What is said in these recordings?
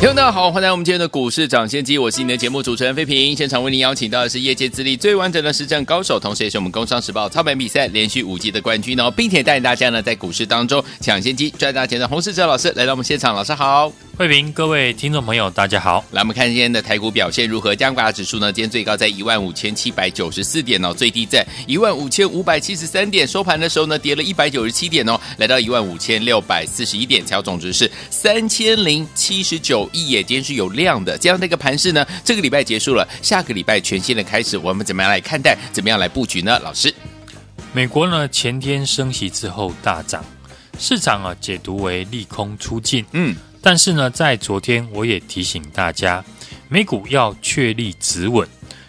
听众大家好，欢迎来到我们今天的股市抢先机，我是你的节目主持人飞平。现场为您邀请到的是业界资历最完整的实战高手，同时也是我们工商时报操盘比赛连续五季的冠军哦，并且带领大家呢在股市当中抢先机赚大钱的洪世哲老师来到我们现场，老师好，飞平，各位听众朋友大家好。来，我们看今天的台股表现如何？加权指数呢，今天最高在一万五千七百九十四点哦，最低在一万五千五百七十三点，收盘的时候呢，跌了一百九十七点哦，来到一万五千六百四十一点，成交总值是三千零七十九。一夜间是有量的，这样的一个盘势呢，这个礼拜结束了，下个礼拜全新的开始，我们怎么样来看待？怎么样来布局呢？老师，美国呢前天升息之后大涨，市场啊解读为利空出尽，嗯，但是呢，在昨天我也提醒大家，美股要确立止稳，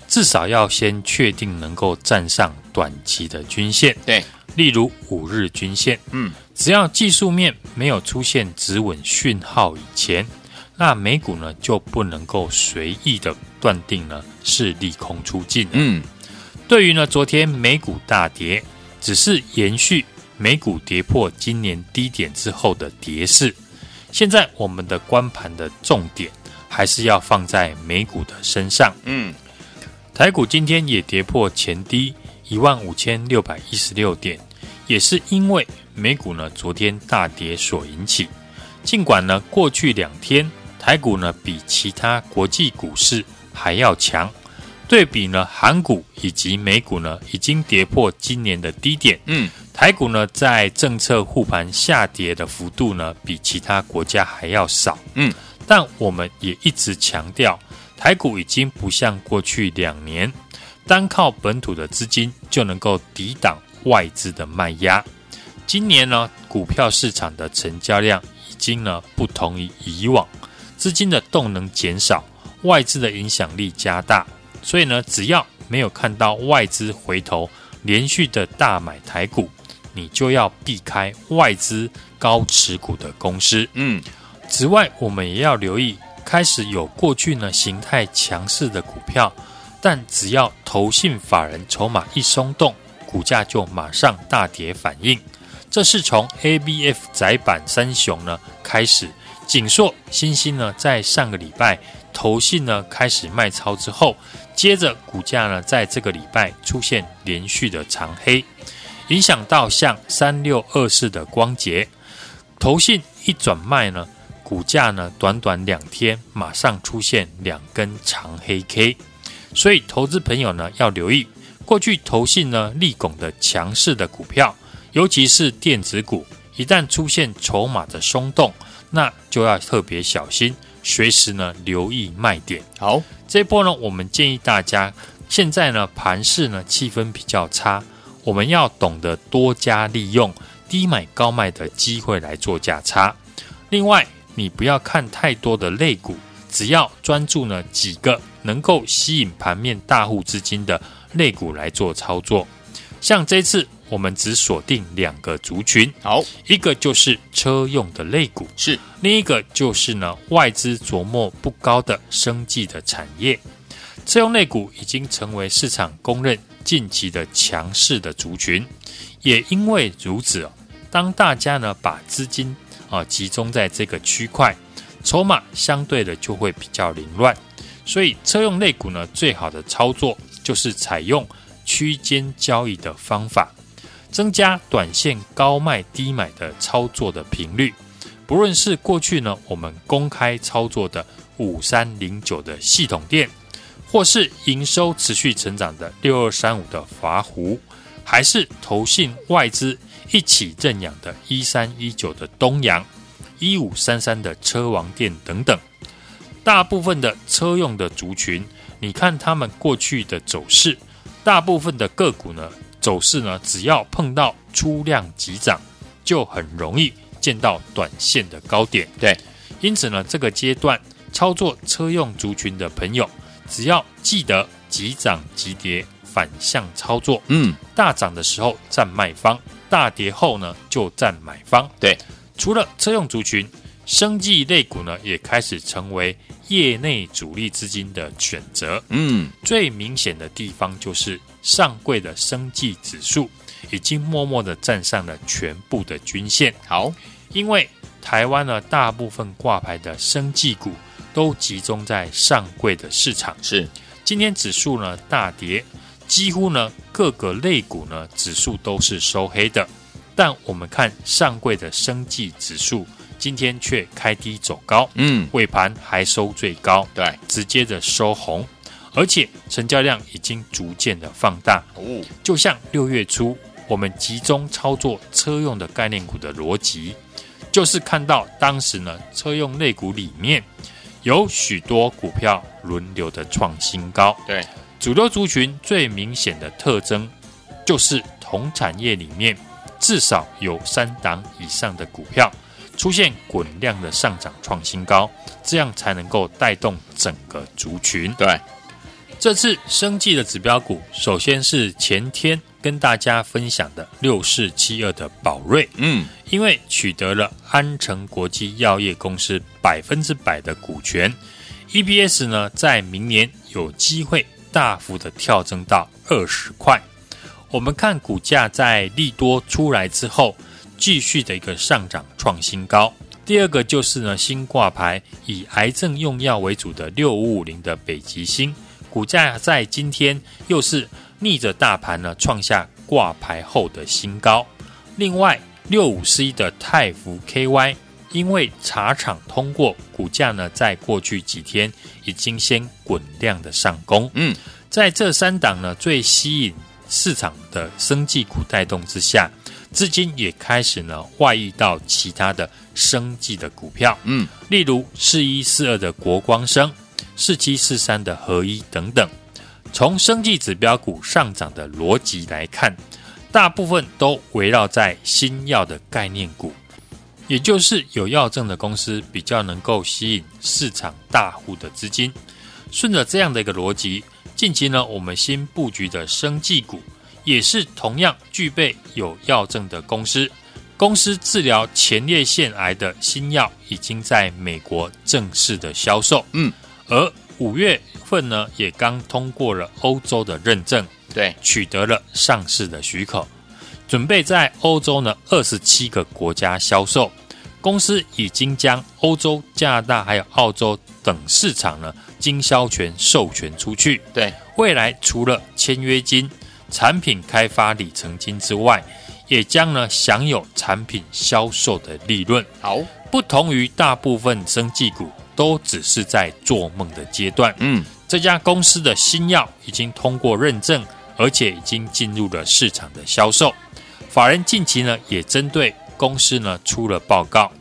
至少要先确定能够站上短期的均线，对，例如五日均线，嗯，只要技术面没有出现止稳讯号以前。那美股呢就不能够随意的断定呢是利空出尽。嗯，对于呢昨天美股大跌，只是延续美股跌破今年低点之后的跌势。现在我们的观盘的重点还是要放在美股的身上。嗯，台股今天也跌破前低一万五千六百一十六点，也是因为美股呢昨天大跌所引起。尽管呢过去两天。台股呢比其他国际股市还要强，对比呢韩股以及美股呢已经跌破今年的低点。嗯，台股呢在政策护盘下跌的幅度呢比其他国家还要少。嗯，但我们也一直强调，台股已经不像过去两年单靠本土的资金就能够抵挡外资的卖压。今年呢股票市场的成交量已经呢不同于以往。资金的动能减少，外资的影响力加大，所以呢，只要没有看到外资回头连续的大买台股，你就要避开外资高持股的公司。嗯，此外，我们也要留意，开始有过去呢形态强势的股票，但只要投信法人筹码一松动，股价就马上大跌反应。这是从 ABF 窄板三雄呢开始。锦硕、新兴呢，在上个礼拜投信呢开始卖超之后，接着股价呢在这个礼拜出现连续的长黑，影响到像三六二四的光洁，投信一转卖呢，股价呢短短两天马上出现两根长黑 K，所以投资朋友呢要留意，过去投信呢立拱的强势的股票，尤其是电子股，一旦出现筹码的松动。那就要特别小心，随时呢留意卖点。好，这一波呢，我们建议大家，现在呢盘势呢气氛比较差，我们要懂得多加利用低买高卖的机会来做价差。另外，你不要看太多的类股，只要专注呢几个能够吸引盘面大户资金的类股来做操作。像这次。我们只锁定两个族群，好，一个就是车用的类股，是。另一个就是呢外资琢磨不高的生技的产业。车用类股已经成为市场公认近期的强势的族群，也因为如此，当大家呢把资金啊集中在这个区块，筹码相对的就会比较凌乱，所以车用类股呢最好的操作就是采用区间交易的方法。增加短线高卖低买的操作的频率，不论是过去呢我们公开操作的五三零九的系统电，或是营收持续成长的六二三五的华湖，还是投信外资一起认养的一三一九的东阳，一五三三的车王电等等，大部分的车用的族群，你看他们过去的走势，大部分的个股呢。走势呢，只要碰到出量急涨，就很容易见到短线的高点。对，因此呢，这个阶段操作车用族群的朋友，只要记得急涨急跌反向操作，嗯，大涨的时候占卖方，大跌后呢就占买方。对，除了车用族群，生技类股呢也开始成为业内主力资金的选择。嗯，最明显的地方就是上柜的生技指数已经默默的站上了全部的均线。好，因为台湾呢大部分挂牌的生技股都集中在上柜的市场。是，今天指数呢大跌，几乎呢各个类股呢指数都是收黑的。但我们看上柜的生技指数。今天却开低走高，嗯，尾盘还收最高，对，直接的收红，而且成交量已经逐渐的放大。哦，就像六月初我们集中操作车用的概念股的逻辑，就是看到当时呢车用类股里面有许多股票轮流的创新高，对，主流族群最明显的特征就是同产业里面至少有三档以上的股票。出现滚量的上涨创新高，这样才能够带动整个族群。对，这次生技的指标股，首先是前天跟大家分享的六四七二的宝瑞，嗯，因为取得了安诚国际药业公司百分之百的股权，EPS 呢在明年有机会大幅的跳增到二十块。我们看股价在利多出来之后。继续的一个上涨创新高。第二个就是呢，新挂牌以癌症用药为主的六五五零的北极星，股价在今天又是逆着大盘呢创下挂牌后的新高。另外，六五四一的泰福 KY，因为茶厂通过，股价呢在过去几天已经先滚量的上攻。嗯，在这三档呢最吸引市场的生技股带动之下。资金也开始呢外溢到其他的生计的股票，嗯，例如四一四二的国光生、四七四三的合一等等。从生计指标股上涨的逻辑来看，大部分都围绕在新药的概念股，也就是有药证的公司比较能够吸引市场大户的资金。顺着这样的一个逻辑，近期呢我们新布局的生技股。也是同样具备有药证的公司，公司治疗前列腺癌的新药已经在美国正式的销售。嗯，而五月份呢，也刚通过了欧洲的认证，对，取得了上市的许可，准备在欧洲呢二十七个国家销售。公司已经将欧洲、加拿大还有澳洲等市场呢经销权授权出去。对，未来除了签约金。产品开发里程金之外，也将呢享有产品销售的利润。好，不同于大部分生技股都只是在做梦的阶段。嗯，这家公司的新药已经通过认证，而且已经进入了市场的销售。法人近期呢也针对公司呢出了报告，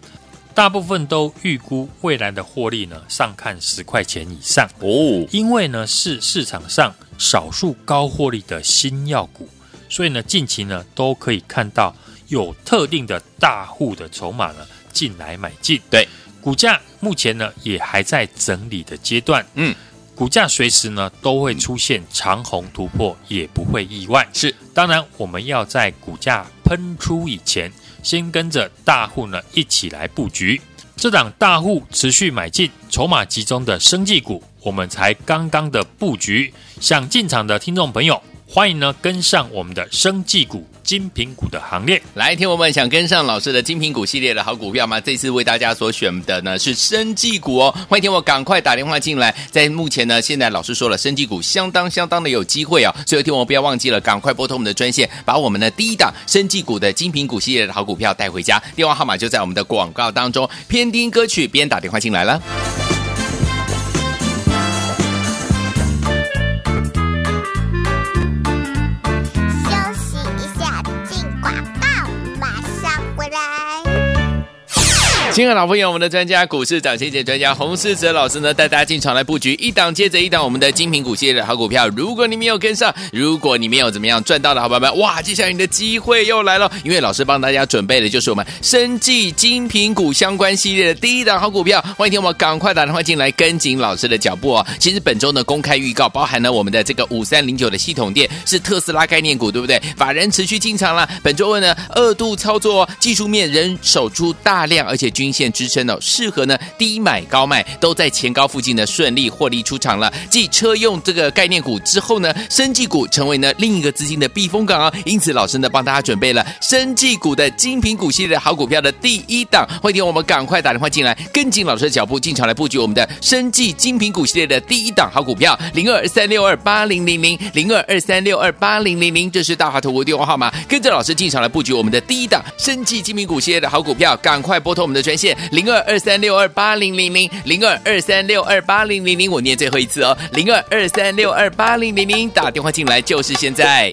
大部分都预估未来的获利呢上看十块钱以上。哦，因为呢是市场上。少数高获利的新药股，所以呢，近期呢都可以看到有特定的大户的筹码呢进来买进。对，股价目前呢也还在整理的阶段。嗯，股价随时呢都会出现长红突破，也不会意外。是，当然我们要在股价喷出以前，先跟着大户呢一起来布局。这档大户持续买进、筹码集中的生技股，我们才刚刚的布局。想进场的听众朋友，欢迎呢跟上我们的生技股、精品股的行列。来，听我们想跟上老师的精品股系列的好股票吗？这次为大家所选的呢是生技股哦。欢迎听我赶快打电话进来。在目前呢，现在老师说了，生技股相当相当的有机会哦。所以听我不要忘记了，赶快拨通我们的专线，把我们的第一档生技股的精品股系列的好股票带回家。电话号码就在我们的广告当中。边听歌曲边打电话进来了。亲爱的老朋友，我们的专家股市涨跌跌专家洪世哲老师呢，带大家进场来布局一档接着一档我们的精品股系列的好股票。如果你没有跟上，如果你没有怎么样赚到的好朋友们，哇，接下来你的机会又来了，因为老师帮大家准备的就是我们生计精品股相关系列的第一档好股票。欢迎听我赶快打电话进来跟紧老师的脚步哦。其实本周呢公开预告包含了我们的这个五三零九的系统店是特斯拉概念股，对不对？法人持续进场了，本周二呢二度操作，技术面仍守住大量，而且均线支撑哦，适合呢低买高卖，都在前高附近呢顺利获利出场了。继车用这个概念股之后呢，生技股成为呢另一个资金的避风港啊。因此，老师呢帮大家准备了生技股的精品股系列的好股票的第一档。欢迎我们赶快打电话进来，跟紧老师的脚步进场来布局我们的生技精品股系列的第一档好股票零二三六二八零零零零二二三六二八零零零，这是大华投顾电话号码。跟着老师进场来布局我们的第一档生技精品股系列的好股票，赶快拨通我们的专连线零二二三六二八零零零零二二三六二八零零零我念最后一次哦零二二三六二八零零零打电话进来就是现在。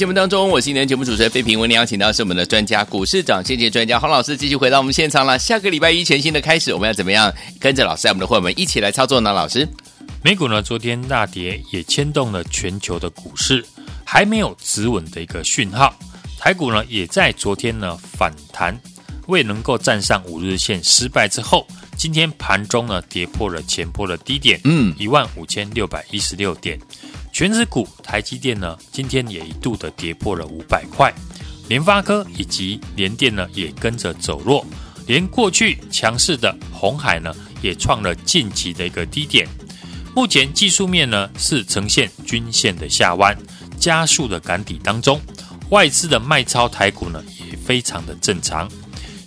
节目当中，我是今天节目主持人费平。为您邀请到是我们的专家股市长，谢谢专家洪老师，继续回到我们现场了。下个礼拜一全新的开始，我们要怎么样跟着老师，我们的伙伴们一起来操作呢？老师，美股呢昨天大跌，也牵动了全球的股市，还没有止稳的一个讯号。台股呢也在昨天呢反弹，未能够站上五日线失败之后，今天盘中呢跌破了前波的低点，嗯，一万五千六百一十六点。全指股台积电呢，今天也一度的跌破了五百块，联发科以及联电呢也跟着走弱，连过去强势的红海呢也创了近期的一个低点。目前技术面呢是呈现均线的下弯，加速的赶底当中，外资的卖超台股呢也非常的正常，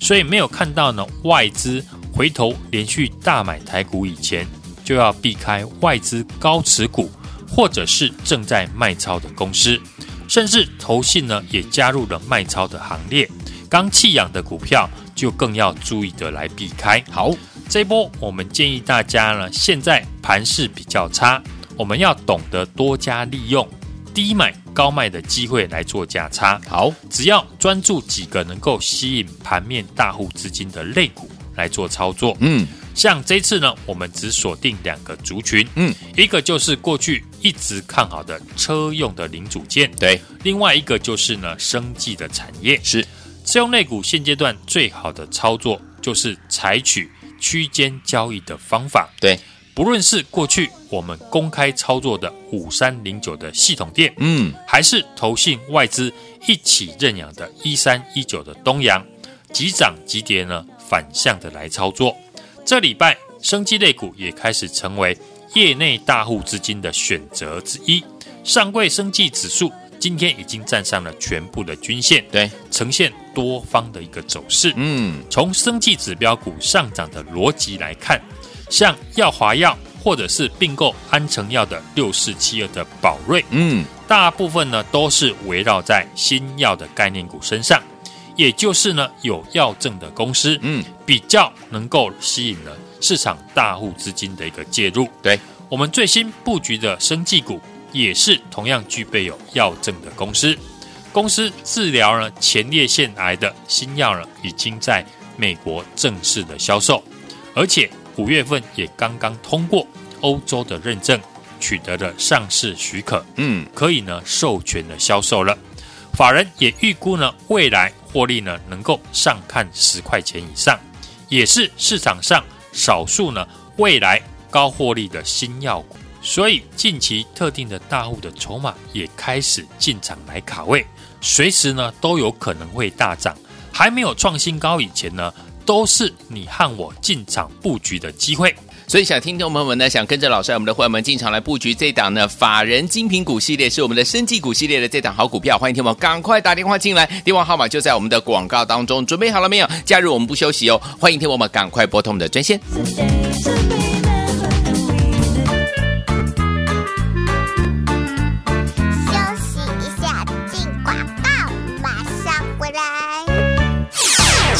所以没有看到呢外资回头连续大买台股以前，就要避开外资高持股。或者是正在卖超的公司，甚至投信呢也加入了卖超的行列。刚弃养的股票就更要注意的来避开。好，这波我们建议大家呢，现在盘势比较差，我们要懂得多加利用低买高卖的机会来做价差。好，只要专注几个能够吸引盘面大户资金的类股来做操作。嗯。像这次呢，我们只锁定两个族群，嗯，一个就是过去一直看好的车用的零组件，对，另外一个就是呢，生技的产业。是。车用类股。现阶段最好的操作就是采取区间交易的方法，对，不论是过去我们公开操作的五三零九的系统店，嗯，还是投信外资一起认养的一三一九的东阳，急涨急跌呢，反向的来操作。这礼拜，生技类股也开始成为业内大户资金的选择之一。上柜生技指数今天已经站上了全部的均线，对，呈现多方的一个走势。嗯，从生技指标股上涨的逻辑来看，像药华药或者是并购安诚药的六四七二的宝瑞，嗯，大部分呢都是围绕在新药的概念股身上。也就是呢，有药证的公司，嗯，比较能够吸引了市场大户资金的一个介入。对，我们最新布局的生技股，也是同样具备有药证的公司。公司治疗了前列腺癌的新药呢，已经在美国正式的销售，而且五月份也刚刚通过欧洲的认证，取得了上市许可，嗯，可以呢授权的销售了。法人也预估呢，未来获利呢能够上看十块钱以上，也是市场上少数呢未来高获利的新药股。所以近期特定的大户的筹码也开始进场来卡位，随时呢都有可能会大涨。还没有创新高以前呢，都是你和我进场布局的机会。所以，想听众朋友们呢，想跟着老师，我们的会员们进场来布局这档呢，法人精品股系列是我们的生技股系列的这档好股票，欢迎听众赶快打电话进来，电话号码就在我们的广告当中，准备好了没有？加入我们不休息哦，欢迎听众们赶快拨通我们的专线。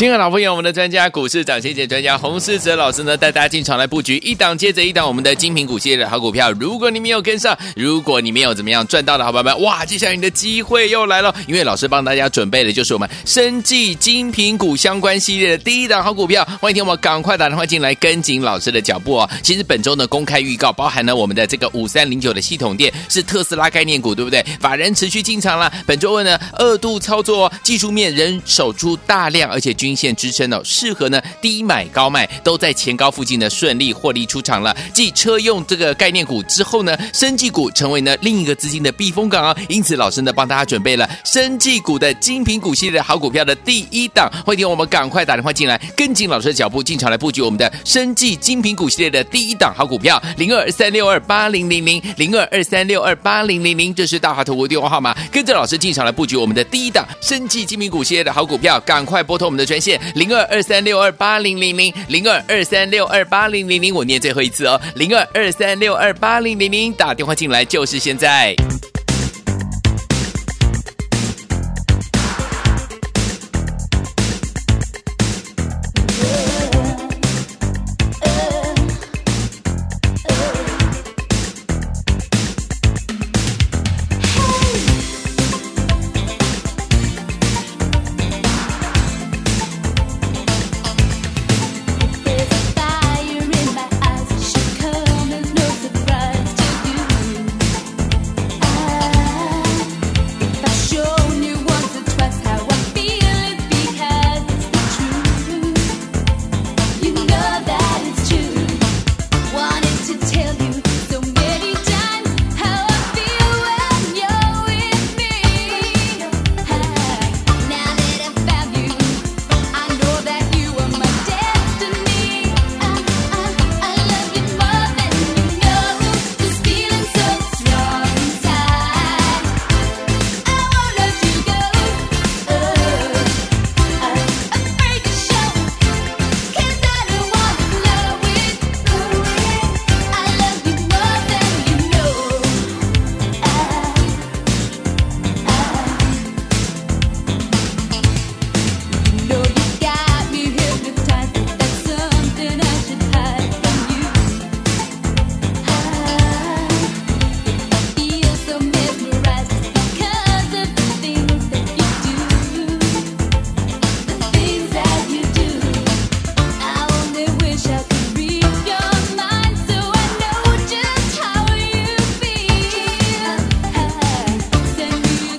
亲爱的老朋友，我们的专家股市涨跌跌专家洪世哲老师呢，带大家进场来布局一档接着一档我们的精品股系列的好股票。如果你没有跟上，如果你没有怎么样赚到的好朋友们，哇，接下来你的机会又来了，因为老师帮大家准备的就是我们生计精品股相关系列的第一档好股票。欢迎听我们赶快打电话进来跟紧老师的脚步哦。其实本周呢公开预告包含了我们的这个五三零九的系统店是特斯拉概念股，对不对？法人持续进场了。本周问呢二度操作，技术面仍守住大量，而且均。线支撑哦，适合呢低买高卖，都在前高附近呢顺利获利出场了。继车用这个概念股之后呢，生技股成为呢另一个资金的避风港啊。因此，老师呢帮大家准备了生技股的精品股系列的好股票的第一档。欢迎我们赶快打电话进来，跟紧老师的脚步进场来布局我们的生技精品股系列的第一档好股票零二三六二八零零零零二二三六二八零零零，这是大华投顾电话号码。跟着老师进场来布局我们的第一档生技精品股系列的好股票，赶快拨通我们的专线零二二三六二八零零零零二二三六二八零零零，我念最后一次哦，零二二三六二八零零零，打电话进来就是现在。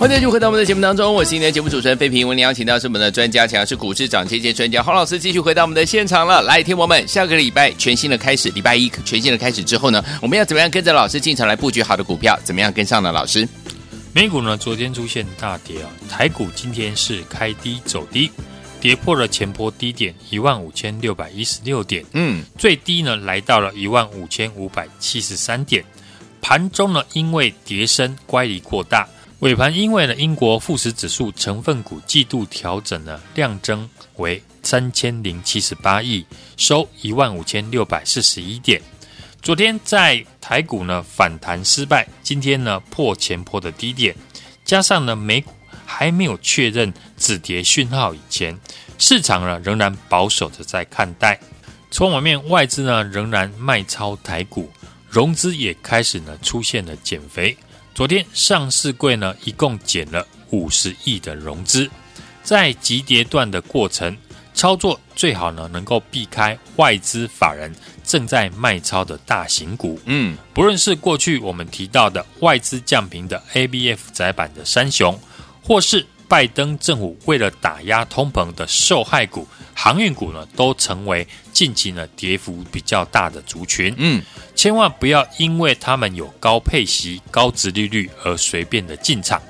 欢迎继续回到我们的节目当中，我是今天的节目主持人费平。为您邀请到是我们的专家，强是股市涨跌专家黄老师，继续回到我们的现场了。来，听友们下个礼拜全新的开始，礼拜一全新的开始之后呢，我们要怎么样跟着老师进场来布局好的股票？怎么样跟上呢？老师，美股呢昨天出现大跌啊，台股今天是开低走低，跌破了前波低点一万五千六百一十六点，嗯，最低呢来到了一万五千五百七十三点。盘中呢因为跌升乖离过大。尾盘因为呢，英国富时指数成分股季度调整呢，量增为三千零七十八亿，收一万五千六百四十一点。昨天在台股呢反弹失败，今天呢破前波的低点，加上呢美股还没有确认止跌讯号以前，市场呢仍然保守的在看待。从外面外资呢仍然卖超台股，融资也开始呢出现了减肥。昨天上市柜呢，一共减了五十亿的融资，在急跌段的过程操作最好呢，能够避开外资法人正在卖超的大型股。嗯，不论是过去我们提到的外资降频的 ABF 窄板的三雄，或是拜登政府为了打压通膨的受害股，航运股呢，都成为近期呢跌幅比较大的族群。嗯。千万不要因为他们有高配息、高殖利率而随便的进场，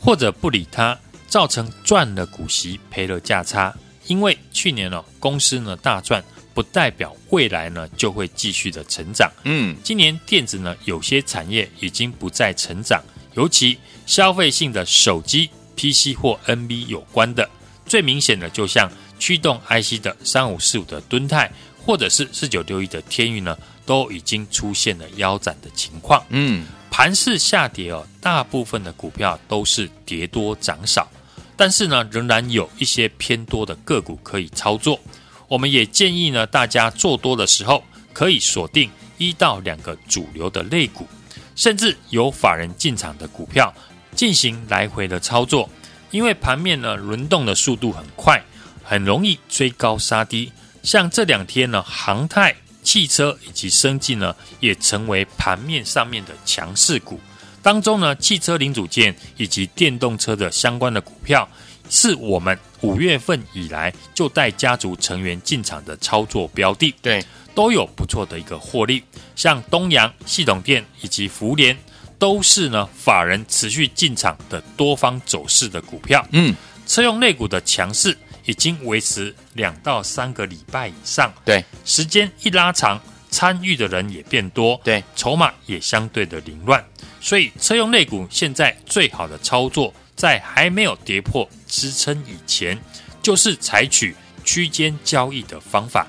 或者不理它，造成赚了股息赔了价差。因为去年呢，公司呢大赚，不代表未来呢就会继续的成长。嗯，今年电子呢有些产业已经不再成长，尤其消费性的手机、PC 或 NB 有关的，最明显的就像驱动 IC 的三五四五的敦泰，或者是四九六一的天宇呢。都已经出现了腰斩的情况。嗯，盘势下跌哦，大部分的股票都是跌多涨少，但是呢，仍然有一些偏多的个股可以操作。我们也建议呢，大家做多的时候可以锁定一到两个主流的类股，甚至有法人进场的股票进行来回的操作，因为盘面呢轮动的速度很快，很容易追高杀低。像这两天呢，航太。汽车以及生技呢，也成为盘面上面的强势股。当中呢，汽车零组件以及电动车的相关的股票，是我们五月份以来就带家族成员进场的操作标的。对，都有不错的一个获利。像东阳、系统电以及福联，都是呢法人持续进场的多方走势的股票。嗯，车用类股的强势。已经维持两到三个礼拜以上，对，时间一拉长，参与的人也变多，对，筹码也相对的凌乱，所以车用类股现在最好的操作，在还没有跌破支撑以前，就是采取区间交易的方法，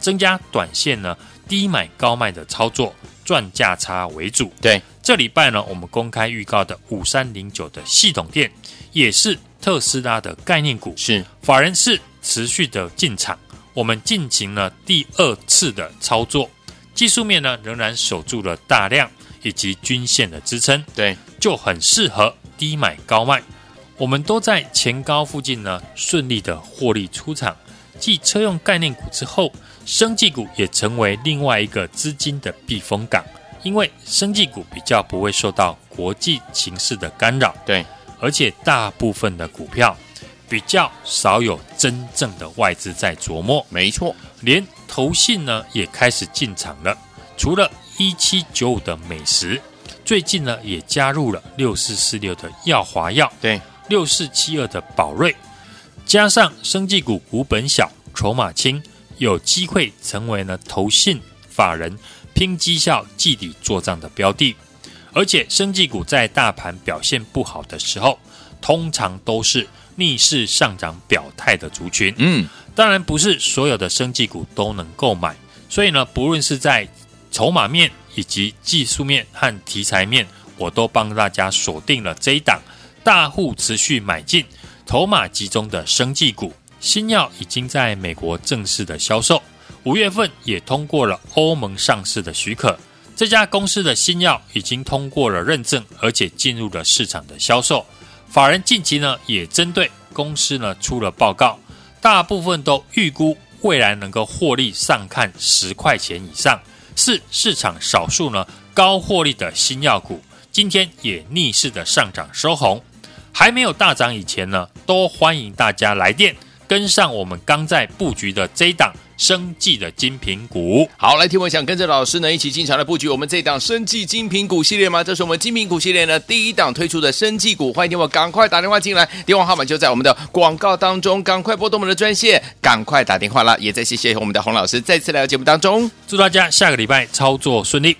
增加短线呢低买高卖的操作，赚价差为主。对，这礼拜呢，我们公开预告的五三零九的系统店也是。特斯拉的概念股是法人是持续的进场，我们进行了第二次的操作，技术面呢仍然守住了大量以及均线的支撑，对，就很适合低买高卖。我们都在前高附近呢顺利的获利出场。继车用概念股之后，生技股也成为另外一个资金的避风港，因为生技股比较不会受到国际形势的干扰，对。而且大部分的股票比较少有真正的外资在琢磨，没错，连投信呢也开始进场了。除了一七九五的美食，最近呢也加入了六四四六的耀华药，对，六四七二的宝瑞，加上生技股股本小、筹码轻，有机会成为呢投信法人拼绩效、绩底做账的标的。而且，生技股在大盘表现不好的时候，通常都是逆势上涨表态的族群。嗯，当然不是所有的生技股都能购买，所以呢，不论是在筹码面以及技术面和题材面，我都帮大家锁定了这一档大户持续买进、筹码集中的生技股。新药已经在美国正式的销售，五月份也通过了欧盟上市的许可。这家公司的新药已经通过了认证，而且进入了市场的销售。法人近期呢也针对公司呢出了报告，大部分都预估未来能够获利上看十块钱以上，是市场少数呢高获利的新药股。今天也逆势的上涨收红，还没有大涨以前呢，都欢迎大家来电跟上我们刚在布局的这一档。生技的精品股，好，来听我想跟着老师呢一起进场来布局我们这档生技精品股系列吗？这是我们精品股系列呢第一档推出的生技股，欢迎听我赶快打电话进来，电话号码就在我们的广告当中，赶快拨动我们的专线，赶快打电话啦。也再谢谢我们的洪老师再次来到节目当中，祝大家下个礼拜操作顺利。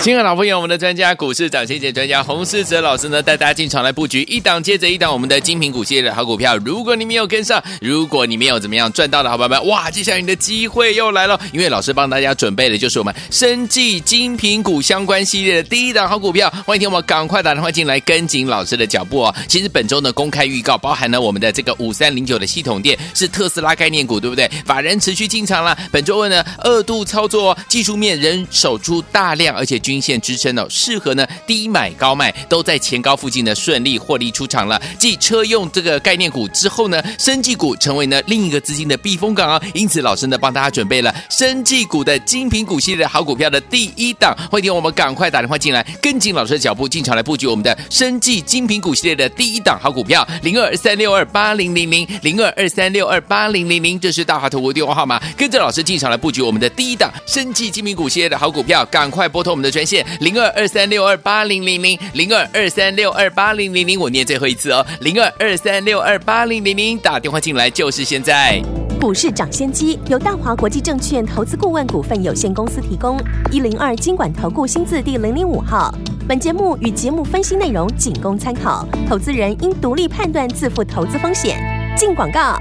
亲爱的老朋友，我们的专家股市涨先机专家洪世哲老师呢，带大家进场来布局一档接着一档我们的精品股系列的好股票。如果你没有跟上，如果你没有怎么样赚到的好朋友们，哇，接下来你的机会又来了，因为老师帮大家准备的就是我们生技精品股相关系列的第一档好股票。欢迎听我赶快打电话进来，跟紧老师的脚步哦。其实本周呢，公开预告包含了我们的这个五三零九的系统店是特斯拉概念股，对不对？法人持续进场了。本周二呢，二度操作，技术面仍守住大量，而且。均线支撑哦，适合呢低买高卖，都在前高附近呢顺利获利出场了。继车用这个概念股之后呢，生技股成为呢另一个资金的避风港啊。因此，老师呢帮大家准备了生技股的精品股系列的好股票的第一档。欢迎我们赶快打电话进来，跟紧老师的脚步进场来布局我们的生技精品股系列的第一档好股票零二三六二八零零零零二二三六二八零零零，这是大华投顾电话号码。跟着老师进场来布局我们的第一档生技精品股系列的好股票，赶快拨通我们的专。线零二二三六二八零零零零二二三六二八零零零，我念最后一次哦，零二二三六二八零零零，打电话进来就是现在。股市涨先机由大华国际证券投资顾问股份有限公司提供，一零二金管投顾新字第零零五号。本节目与节目分析内容仅供参考，投资人应独立判断，自负投资风险。进广告。